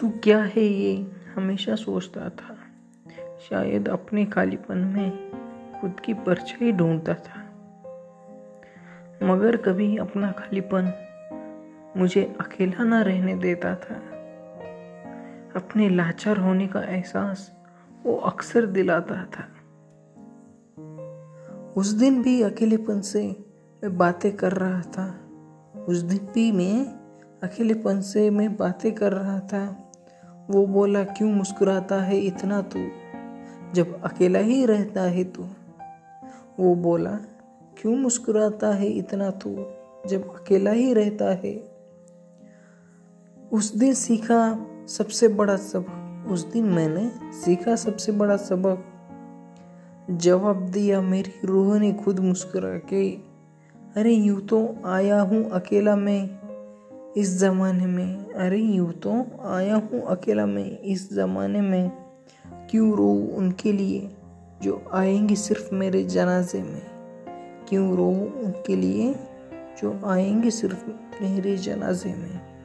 तू क्या है ये? हमेशा सोचता था। शायद अपने खालीपन में खुद की परछाई ढूंढता था। मगर कभी अपना खालीपन मुझे अकेला ना रहने देता था। अपने लाचार होने का एहसास वो अक्सर दिलाता था। उस दिन भी अकेलेपन से मैं बातें कर रहा था। उस दिन भी मैं अकेलेपन से मैं बातें कर रहा था। वो बोला, क्यों मुस्कुराता है इतना तू? जब अकेला ही रहता है तू। वो बोला, क्यों मुस्कुराता है इतना तू? जब अकेला ही रहता है। उस दिन सीखा सबसे बड़ा सबक। उस दिन मैंने सीखा सबसे बड़ा सबक। जवाब दिया, मेरी रूह ने खुद मुस्कुरा के, अरे, यूँ तो आया हूँ अकेला मैं। इस ज़माने में, अरे यूँ तो आया हूँ अकेला मैं इस ज़माने में। क्यों रो उनके लिए जो आएँगे सिर्फ़ मेरे जनाजे में? क्यों रो उनके लिए जो आएँगे सिर्फ़ मेरे जनाजे में?